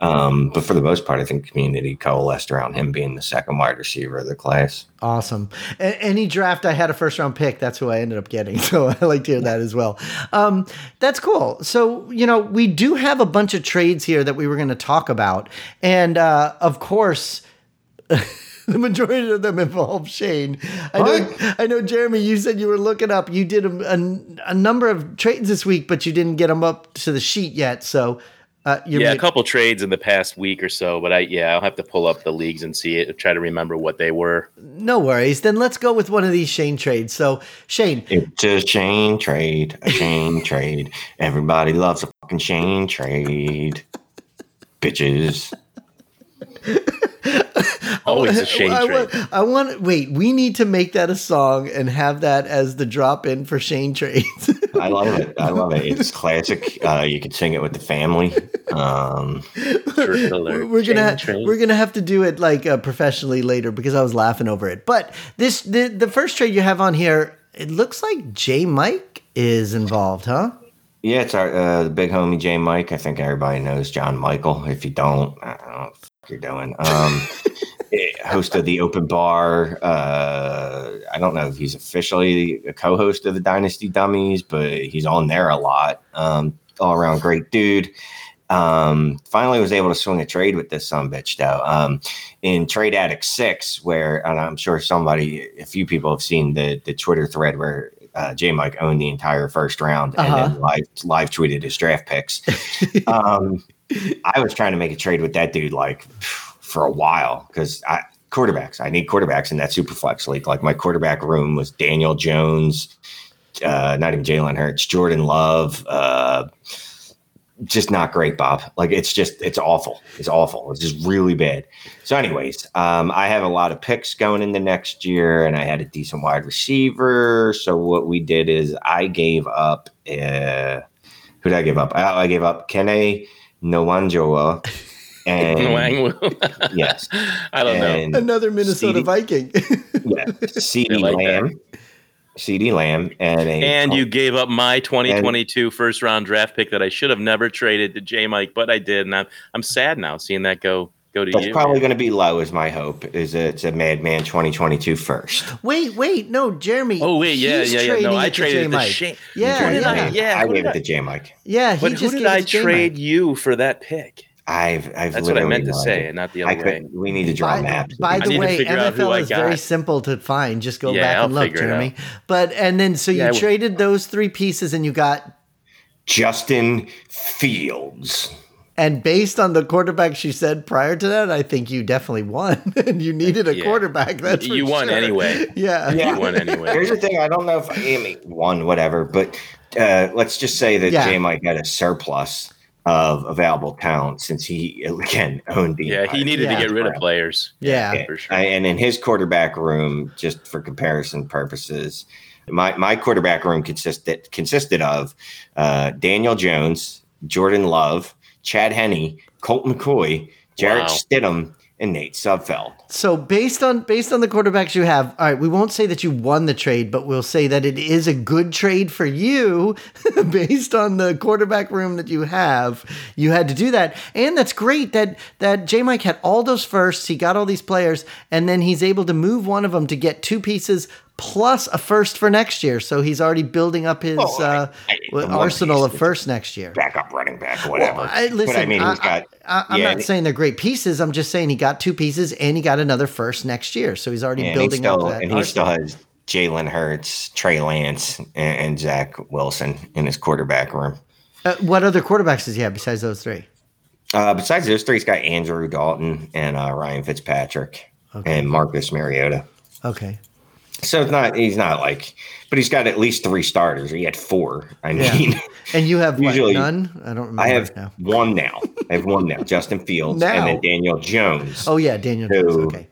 Um, but for the most part, I think community coalesced around him being the second wide receiver of the class. Awesome. A- any draft I had a first round pick, that's who I ended up getting. So I like to hear that as well. Um, that's cool. So, you know, we do have a bunch of trades here that we were going to talk about. And uh, of course, the majority of them involve Shane. I know, I know, Jeremy. You said you were looking up. You did a, a, a, number of trades this week, but you didn't get them up to the sheet yet. So, uh, yeah, made- a couple trades in the past week or so. But I, yeah, I'll have to pull up the leagues and see it. Try to remember what they were. No worries. Then let's go with one of these Shane trades. So, Shane, it's a Shane trade. A Shane trade. Everybody loves a fucking Shane trade. Bitches. Always a shade I, trade. I, I want. Wait, we need to make that a song and have that as the drop in for Shane trades. I love it. I love it. It's classic. Uh, you could sing it with the family. Um, we're, we're gonna we're gonna have to do it like uh, professionally later because I was laughing over it. But this the the first trade you have on here. It looks like J Mike is involved, huh? Yeah, it's our uh, big homie J Mike. I think everybody knows John Michael. If you don't, I don't know what you're doing. Um, host of the Open Bar. Uh, I don't know if he's officially a co-host of the Dynasty Dummies, but he's on there a lot. Um, all around great dude. Um, finally was able to swing a trade with this son bitch though. Um, in Trade Addict Six, where and I'm sure somebody, a few people have seen the the Twitter thread where uh, J Mike owned the entire first round and uh-huh. then live live tweeted his draft picks. um, I was trying to make a trade with that dude like for a while because I quarterbacks. I need quarterbacks in that super flex league. Like my quarterback room was Daniel Jones, uh, not even Jalen Hurts, Jordan Love. Uh, just not great, Bob. Like it's just it's awful. It's awful. It's just really bad. So, anyways, um, I have a lot of picks going in the next year, and I had a decent wide receiver. So what we did is I gave up. Uh, who did I give up? I, I gave up Kene Nwangwu. And yes, I don't and know. Another Minnesota CD, Viking. yeah, CeeDee like Lamb. That. CeeDee Lamb and a and you gave up my 2022 and, first round draft pick that I should have never traded to J Mike, but I did, and I'm I'm sad now seeing that go go to that's you. probably going to be low, is my hope. Is it's a Madman 2022 first? Wait, wait, no, Jeremy. Oh wait, yeah, yeah, yeah. No, I traded the J- yeah, yeah, yeah. I gave it to J Mike. Yeah, but who did I trade you for that pick? I've, I've That's what I meant to say, and not the other way. We need to draw by, maps. By the way, NFL is very simple to find. Just go yeah, back I'll and look, Jeremy. But and then so yeah, you traded those three pieces, and you got Justin Fields. And based on the quarterback she said prior to that, I think you definitely won. and you needed a yeah. quarterback. That's you won sure. anyway. Yeah. yeah, you won anyway. Here's the thing: I don't know if Amy won, whatever, but uh, let's just say that yeah. J Mike had a surplus of available talent since he again owned the yeah he needed to get rid of players yeah, yeah for sure and in his quarterback room just for comparison purposes My my quarterback room consisted consisted of uh, Daniel Jones, Jordan Love, Chad Henne, Colt McCoy, Jarrett Wow. Stidham, and Nate Sudfeld. So based on based on the quarterbacks you have, all right, we won't say that you won the trade, but we'll say that it is a good trade for you based on the quarterback room that you have. You had to do that. And that's great that that J Mike had all those firsts, he got all these players, and then he's able to move one of them to get two pieces plus a first for next year. So he's already building up his Oh, I- uh, I- one arsenal of first next year. Backup running back, whatever. Well, I, listen, but I mean, he's I, got. I, am yeah, not saying they're great pieces. I'm just saying he got two pieces and he got another first next year. So he's already Yeah, and he building still, up that. and he still has Jalen Hurts, Trey Lance, and, and Zach Wilson in his quarterback room. Uh, what other quarterbacks does he have besides those three? Uh, besides those three, he's got Andrew Dalton and uh, Ryan Fitzpatrick and Marcus Mariota. Okay. So it's not he's not like, but he's got at least three starters. He had four. I Yeah. mean, And you have what, Usually- none? I don't remember I have now. one now. I have one now. Justin Fields Now? and then Daniel Jones. Oh yeah, Daniel Jones. Who- Okay.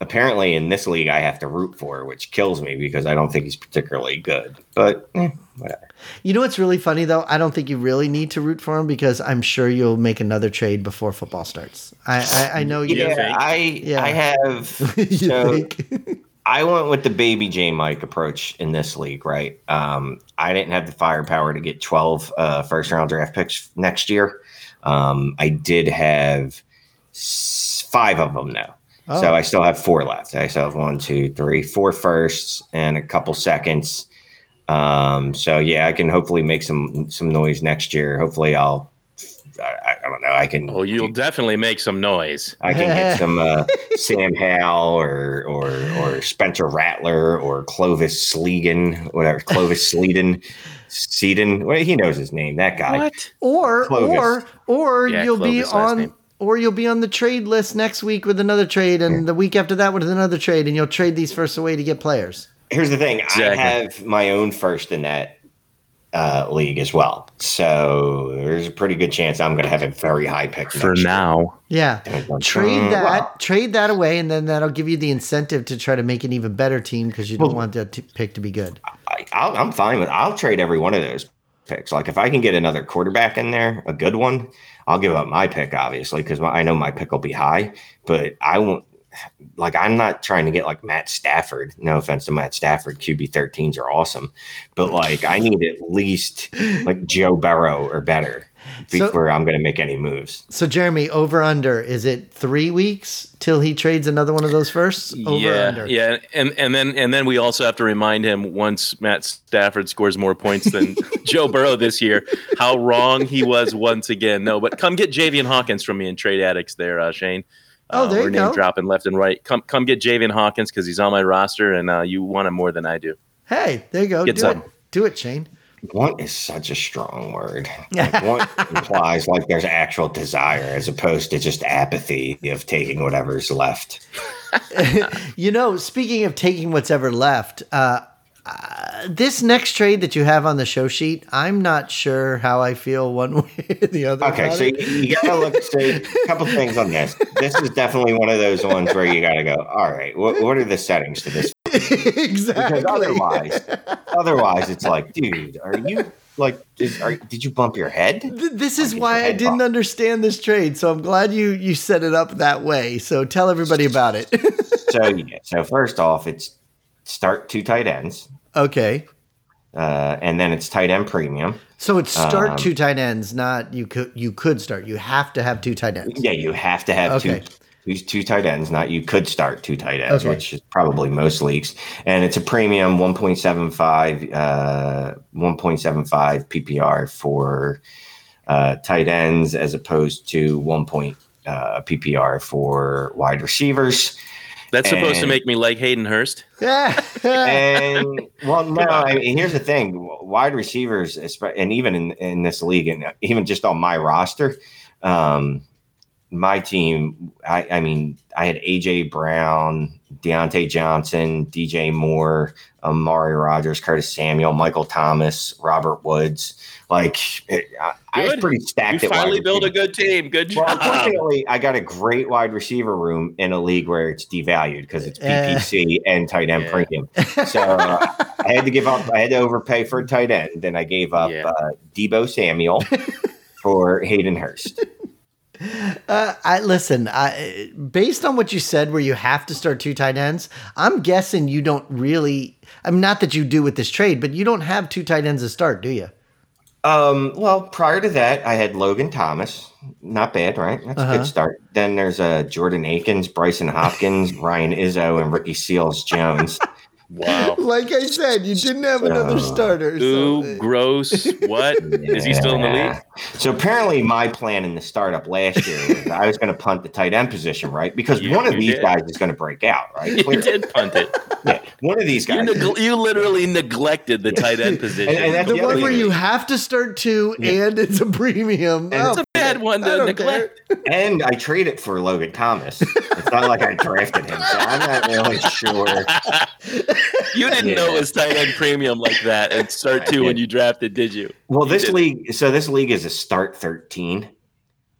Apparently, in this league, I have to root for, which kills me because I don't think he's particularly good. But eh, whatever. You know what's really funny though? I don't think you really need to root for him because I'm sure you'll make another trade before football starts. I I, I know you. Yeah. Yeah. I Yeah. I have. you so think? I went with the baby J Mike approach in this league, right? Um, I didn't have the firepower to get 12 uh, first round draft picks next year. Um, I did have s- five of them now. Oh. So I still have four left. I still have one, two, three, four firsts and a couple seconds. Um, so yeah, I can hopefully make some some noise next year. Hopefully, I'll. I, I don't know. I can. Oh, you'll definitely make some noise. I can get some uh, Sam Howell or or or Spencer Rattler or Clovis Sleegan, whatever Clovis Sleeden, Seeden. Well, he knows his name. That guy. What? or Clovis. or or Yeah, you'll be Clovis last on name. or you'll be on the trade list next week with another trade and the week after that with another trade and you'll trade these first away to get players. Here's the thing. I have my own first in that uh, league as well. So there's a pretty good chance I'm going to have a very high pick For next year. now. Yeah. Trade Mm, that, well. trade that away, and then that'll give you the incentive to try to make an even better team because you don't want that t- pick to be good. I, I'll, I'm fine with. I'll trade every one of those picks. Like if I can get another quarterback in there, a good one, I'll give up my pick obviously because I know my pick will be high. But I won't. Like I'm not trying to get like Matt Stafford. No offense to Matt Stafford, QB 13s are awesome, but like I need at least like Joe Burrow or better So- before I'm going to make any moves. So, Jeremy, over under is it three weeks till he trades another one of those firsts? Over yeah, under. yeah, and and then and then we also have to remind him once Matt Stafford scores more points than Joe Burrow this year, how wrong he was once again. No, but come get Javian Hawkins from me in Trade Addicts there, uh, Shane. Oh, Uh, there we're you name go. dropping left and right. Come come get Javian Hawkins because he's on my roster, and uh, you want him more than I do. Hey, there you go. Get Do some. it. Do it, Shane. Want is such a strong word. Like, want implies like there's actual desire as opposed to just apathy of taking whatever's left. You know, speaking of taking what's ever left, uh, uh, this next trade that you have on the show sheet, I'm not sure how I feel one way or the other. Okay, so it. you, gotta look. So a couple things on this. This is definitely one of those ones where you gotta go. All right, what what are the settings to this? exactly. Because otherwise, otherwise it's like, dude, are you like? Is, are, did you bump your head? This is Like, why I didn't bump. understand this trade. So I'm glad you you set it up that way. So tell everybody about it. So yeah. So first off, it's start two tight ends, okay. uh, and then it's tight end premium. So it's start Um, two tight ends, not you could you could start. You have to have two tight ends. Yeah, you have to have Okay. two, two two tight ends. Not you could start two tight ends, Okay. which is probably most leagues. And it's a premium 1.75 uh 1.75 PPR for uh, tight ends as opposed to 1. Point, uh, PPR for wide receivers. That's supposed to make me like Hayden Hurst. Yeah. And well, no, I mean, here's the thing: wide receivers, and even in, in this league, and even just on my roster, um, my team, I, I mean, I had AJ Brown, Diontae Johnson, DJ Moore, Amari Rodgers, Curtis Samuel, Michael Thomas, Robert Woods. Like it, I, I was pretty stacked. You finally wide built a good team. Good Well, job. unfortunately, I got a great wide receiver room in a league where it's devalued because it's. PPC and tight end Yeah. premium. So uh, I had to give up. I had to overpay for a tight end. Then I gave up Yeah. uh, Deebo Samuel for Hayden Hurst. Uh, I listen. I, based on what you said, where you have to start two tight ends, I'm guessing you don't really. I'm not that you do with this trade, but you don't have two tight ends to start, do you? Um, well, prior to that, I had Logan Thomas. Not bad, right? That's a Uh-huh. good start. Then there's uh, Jordan Akins, Brycen Hopkins, Ryan Izzo, and Ricky Seals Jones. wow. Like I said, you didn't have another Uh, starter. Ooh, gross. What? Is he still in the league? So apparently, my plan in the startup last year was I was going to punt the tight end position, right? Because You- one of these did. guys is going to break out, right? You did punt it. Yeah, one of these You, guys. neg- you literally neglected the tight end position. And- and that's the the one where you have to start two and it's a premium. And It's a bad one I to neglect. and I traded it for Logan Thomas. It's not like I drafted him, so I'm not really sure. You didn't know it was tight end premium like that and start two when you drafted, did you? Well, You this did. league, so this league is a start 13.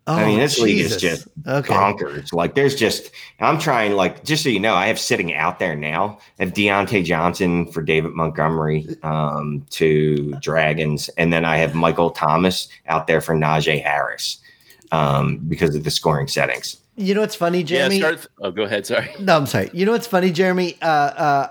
I mean, this league is just Oh, okay. bonkers. Like, there's just, I'm trying, like, just so you know, I have sitting out there now. I have Diontae Johnson for David Montgomery um, to Dragons. And then I have Michael Thomas out there for Najee Harris um, because of the scoring settings. You know what's funny, Jeremy? Yeah, start. Oh, go ahead. Sorry. No, I'm sorry. You know what's funny, Jeremy? Uh, uh,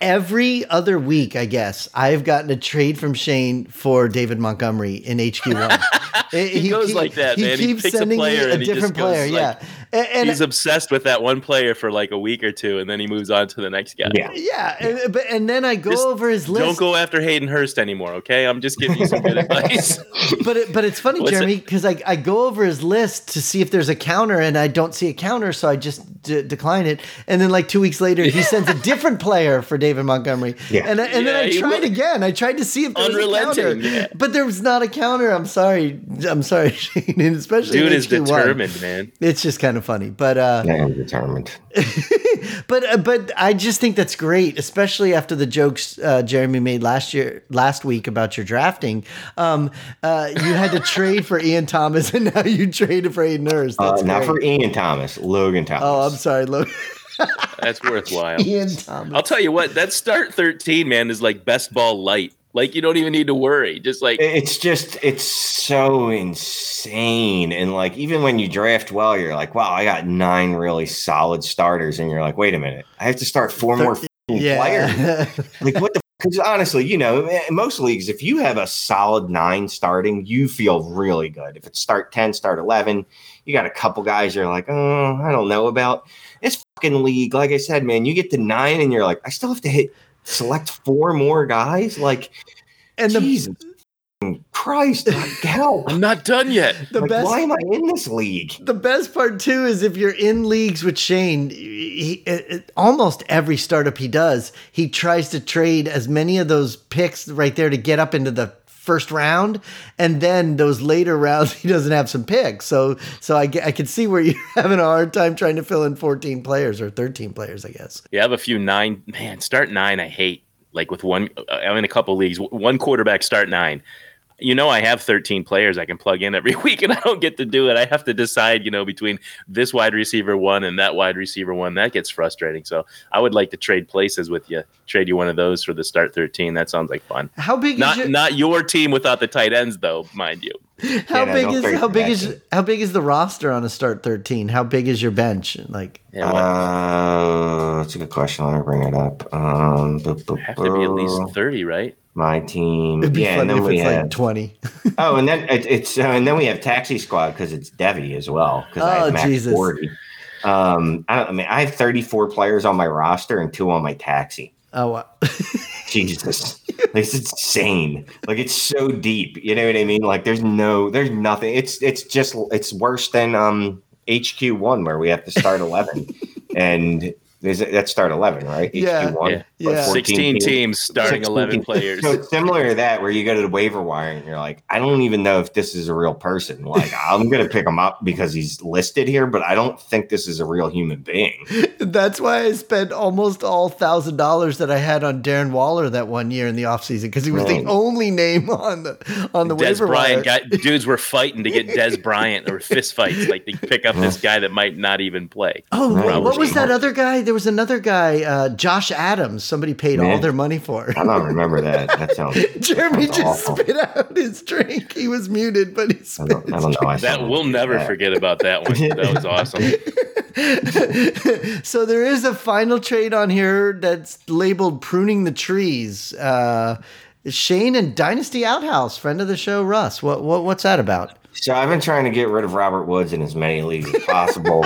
every other week, I guess, I've gotten a trade from Shane for David Montgomery in HQ1. He goes like that, he man. He keeps picks a sending player me a he different player. like- yeah, and, and He's obsessed with that one player for like a week or two, and then he moves on to the next guy. Yeah. yeah, and, but and then I go Just over his list. Don't go after Hayden Hurst anymore, okay? I'm just giving you some good advice. but it, but it's funny, What's Jeremy, because I, I go over his list to see if there's a counter, and I don't see a counter, so I just d- decline it. And then like two weeks later, he sends a different player for David Montgomery. Yeah. And, I- and Yeah, then I tried wa- again. I tried to see if there was a counter, Unrelenting, yeah. but there was not a counter. I'm sorry. I'm sorry, Shane, and especially Dude is HQ1. determined, man. It's just kind of funny, but uh, I am determined. but uh, but I just think that's great, especially after the jokes uh, Jeremy made last year, last week about your drafting. Um, uh, you had to trade for Ian Thomas, and now you traded for Hayden Hurst. Uh, not great. for Ian Thomas, Logan Thomas. Oh, I'm sorry, Logan. That's worthwhile. Ian Thomas. I'll tell you what, that start 13, man, is like best ball light. Like you don't even need to worry. Just like It's just it's so insane, and like even when you draft well, you're like, wow, I got nine really solid starters, and you're like, wait a minute, I have to start four more f***ing players. Yeah. Like what the? Because honestly, you know, eh, most leagues, if you have a solid nine starting, you feel really good. If it's start ten, start eleven, you got a couple guys you're like, oh, I don't know about. This fucking league, like I said, man, you get to nine, and you're like, I still have to hit select four more guys. Like, and the Jesus Christ, like, how? I'm not done yet. the Like, best why am I in this league? The best part too is if you're in leagues with Shane, he, it, it- almost every startup he does, he tries to trade as many of those picks right there to get up into the first round, and then those later rounds he doesn't have some picks. So, so I, I can see where you're having a hard time trying to fill in 14 players or 13 players, I guess. You have a few nine. Man, start nine. I hate. Like with one, uh, I'm in a couple leagues. One quarterback start nine. You know, I have 13 players I can plug in every week, and I don't get to do it. I have to decide, you know, between this wide receiver one and that wide receiver one. That gets frustrating. So I would like to trade places with you. Trade you one of those for the start 13. That sounds like fun. How big Not is your, not your team without the tight ends, though, mind you. How Yeah, big don't is how big is shit. how big is the roster on a start 13? How big is your bench? Like Yeah, Uh, that's a good question. Let me bring it up. Um, bu- bu- have to be at least 30, right? my team. it'd be yeah, and then if we it's have. like 20. oh, and then it, it's uh, and then we have Taxi Squad because it's devy as well. Because I Oh, have max Jesus. forty. Um, I, don't, I mean, I have thirty-four players on my roster and two on my taxi. Oh wow. Jesus, like, it's insane. Like it's so deep. You know what I mean? Like there's no, there's nothing. It's it's just it's worse than um HQ one where we have to start eleven, and Is it, that's start eleven, right? Yeah. Yeah. Yeah. 16 teams starting 16 11 teams. players. So it's similar to that, where you go to the waiver wire and you're like, I don't even know if this is a real person. Like, I'm going to pick him up because he's listed here, but I don't think this is a real human being. That's why I spent almost all thousand dollars that I had on Darren Waller that one year in the offseason because he was the only name on the on the Dez waiver Bryant wire. got dudes were fighting to get Dez Bryant or fist fights, like they pick up this guy that might not even play. Oh, Right. what was that other guy? There was another guy, uh, Josh Adams. Somebody paid all their money for. I don't remember that. That sounds. Jeremy sounds just awful. spit out his drink. He was muted, but he I don't, I don't know. I That we'll never that. forget about that one. That was awesome. so there is a final trade on here that's labeled "pruning the trees." Uh, Shane and Dynasty Outhouse, friend of the show, Russ. What, what what's that about? So I've been trying to get rid of Robert Woods in as many leagues as possible.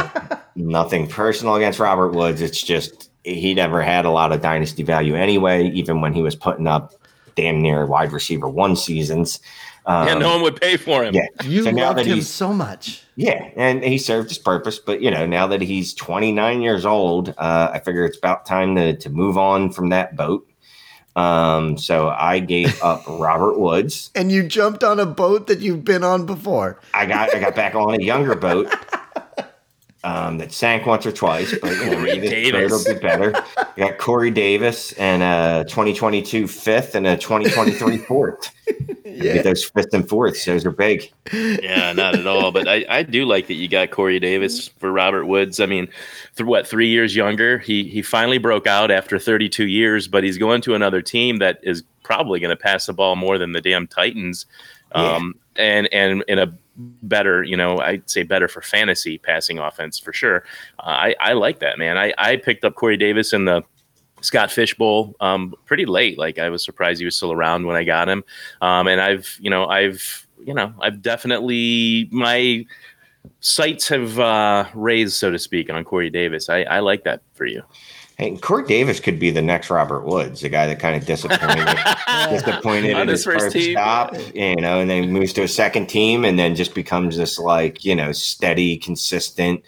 Nothing personal against Robert Woods. It's just he never had a lot of dynasty value anyway, even when he was putting up damn near wide receiver one seasons. Um, Yeah, no one would pay for him. yeah. You So loved him so much. Yeah, and he served his purpose. But you know, now that he's 29 years old, uh, I figure it's about time to to move on from that boat. Um, so I gave up Robert Woods. And you jumped on a boat that you've been on before. I got I got back on a younger boat um, that sank once or twice, but you know, Davis. will be better. I got Corey Davis and a 2022 fifth and a 2023 fourth. Get those fifth and fourths; those are big. Yeah, not at all. But I, I do like that you got Corey Davis for Robert Woods. I mean, th- what three years younger? He he finally broke out after 32 years, but he's going to another team that is probably going to pass the ball more than the damn Titans, um, and and in a better, you know, I'd say better for fantasy passing offense for sure. Uh, I I like that man. I I picked up Corey Davis in the Scott Fish Bowl um, pretty late. Like I was surprised he was still around when I got him. Um, and I've, you know, I've, you know, I've definitely my sights have uh, raised, so to speak, on Corey Davis. I, I like that for you. Hey, Corey Davis could be the next Robert Woods, the guy that kind of disappointed, disappointed his his first first stop, you know, and then moves to a second team, and then just becomes this like you know steady, consistent,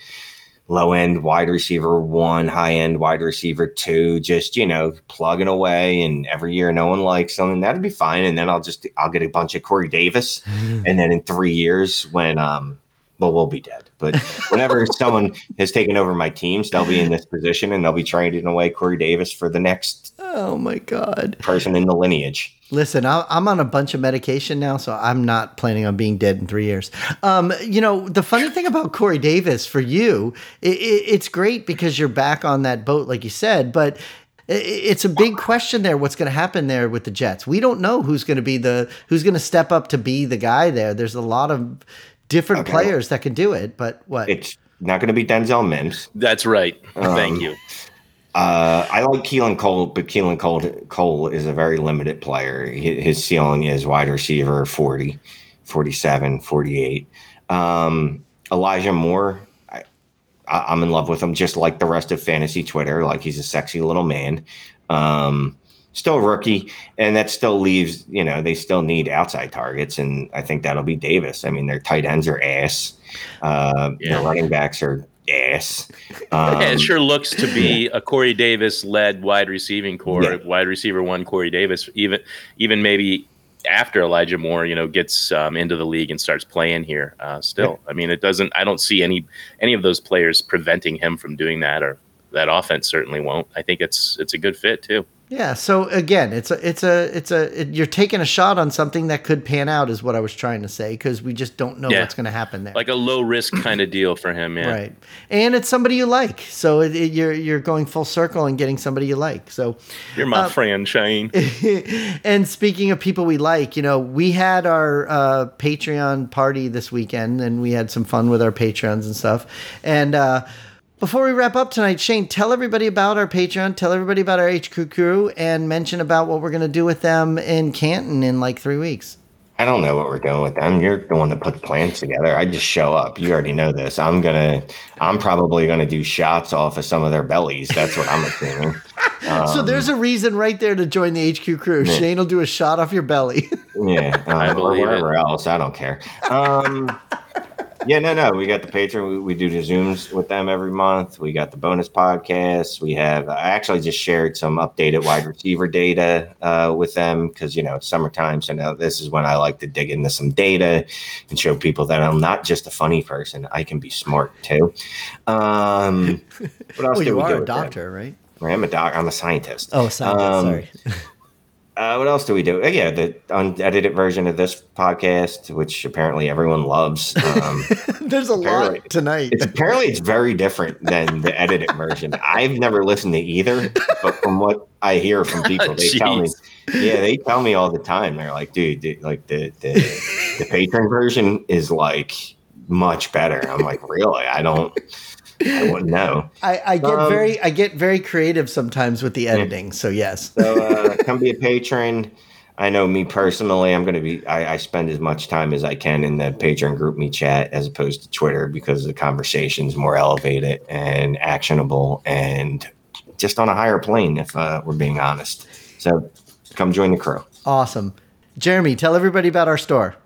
low end wide receiver one, high end wide receiver two, just you know plugging away, and every year no one likes him, and that'd be fine. And then I'll just I'll get a bunch of Corey Davis, and then in three years when um well, we'll be dead. But whenever someone has taken over my teams, they'll be in this position and they'll be trading away Corey Davis for the next Oh my god! person in the lineage. Listen, I- I'm on a bunch of medication now, so I'm not planning on being dead in three years. Um, you know, the funny thing about Corey Davis for you, i i it's great because you're back on that boat, like you said, but. It's a big question there. What's going to happen there with the Jets? We don't know who's going to be the who's going to step up to be the guy there. There's a lot of different Okay. players that can do it, but what? It's not going to be Denzel Mims. That's right. Thank Um, you. Uh, I like Keelan Cole, but Keelan Cole, Cole is a very limited player. His ceiling is wide receiver 40, 47, 48. Um, Elijah Moore, I, I, I'm in love with him, just like the rest of fantasy Twitter. Like he's a sexy little man. Um, still rookie, and that still leaves, you know, they still need outside targets, and I think that'll be Davis. I mean, their tight ends are ass. Uh, Yeah. Their running backs are ass. yeah, it Um, sure looks to be a Corey Davis led wide receiving core, Yeah. wide receiver one Corey Davis, even even maybe after Elijah Moore, you know, gets um, into the league and starts playing here. Uh, still, I mean, it doesn't. I don't see any any of those players preventing him from doing that, or that offense certainly won't. I think it's it's a good fit too. Yeah. So again, it's a, it's a, it's a, it, you're taking a shot on something that could pan out, is what I was trying to say, because we just don't know Yeah. what's going to happen there. Like a low risk kind of deal for him. Yeah. Right. And it's somebody you like, so it, it- you're you're going full circle and getting somebody you like. So, You're my Uh, friend, Shane. and speaking of people we like, you know, we had our uh, Patreon party this weekend, and we had some fun with our patrons and stuff. And uh, before we wrap up tonight, Shane, tell everybody about our Patreon, tell everybody about our HQ crew, and mention about what we're going to do with them in Canton in like three weeks. I don't know what we're doing with them. You're the one that puts plans together. I just show up. You already know this. I'm gonna. I'm probably gonna do shots off of some of their bellies. That's what I'm assuming. so Um, there's a reason right there to join the HQ crew. Shane will do a shot off your belly. Yeah, um, I or believe it. else. I don't care. Um, yeah, no, no. We got the Patreon. We, we do the Zooms with them every month. We got the bonus podcasts. We have, I actually just shared some updated wide receiver data uh, with them because, you know, it's summertime. So now this is when I like to dig into some data and show people that I'm not just a funny person. I can be smart too. Um, what else well, you are a doctor, right? I'm a doc. I'm a scientist. Oh, scientist. Um, sorry. Uh, what else do we do? Uh, yeah, the unedited version of this podcast, which apparently everyone loves. Um, There's a lot tonight. It's, apparently, it's very different than the edited version. I've never listened to either, but from what I hear from people, they tell me, yeah, they tell me all the time. They're like, dude, dude like the the, the patron version is like much better. I'm like, really? I don't. I wouldn't know. I, I get um, very I get very creative sometimes with the editing. Yeah. So yes. so uh, come be a patron. I know me personally, I'm going to be. I, I, spend as much time as I can in the Patreon GroupMe chat as opposed to Twitter because the conversation's more elevated and actionable and just on a higher plane. If uh, we're being honest, so come join the crew. Awesome, Jeremy. Tell everybody about our store.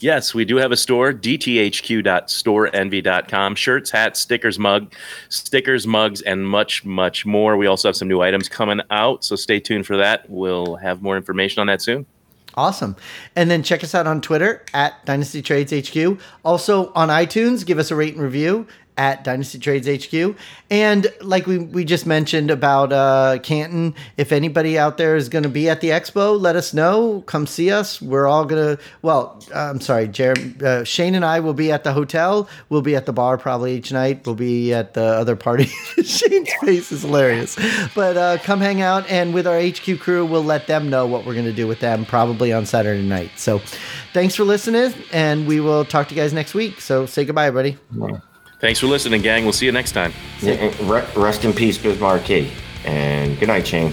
Yes, we do have a store, dthq.storeenvy.com. Shirts, hats, stickers, mug, stickers, mugs, and much, much more. We also have some new items coming out, so stay tuned for that. We'll have more information on that soon. Awesome. And then check us out on Twitter at Dynasty Trades HQ. Also on iTunes, give us a rate and review at Dynasty Trades HQ. And like we, we just mentioned about uh, Canton, if anybody out there is going to be at the expo, let us know. Come see us. We're all going to, well, I'm sorry, Jeremy, uh, Shane and I will be at the hotel. We'll be at the bar probably each night. We'll be at the other party. Shane's face is hilarious. But uh, come hang out. And with our HQ crew, we'll let them know what we're going to do with them probably on Saturday night. So thanks for listening. And we will talk to you guys next week. So say goodbye, everybody. Thanks for listening, gang. We'll see you next time. Rest in peace, Biz Markie. And good night, Shane.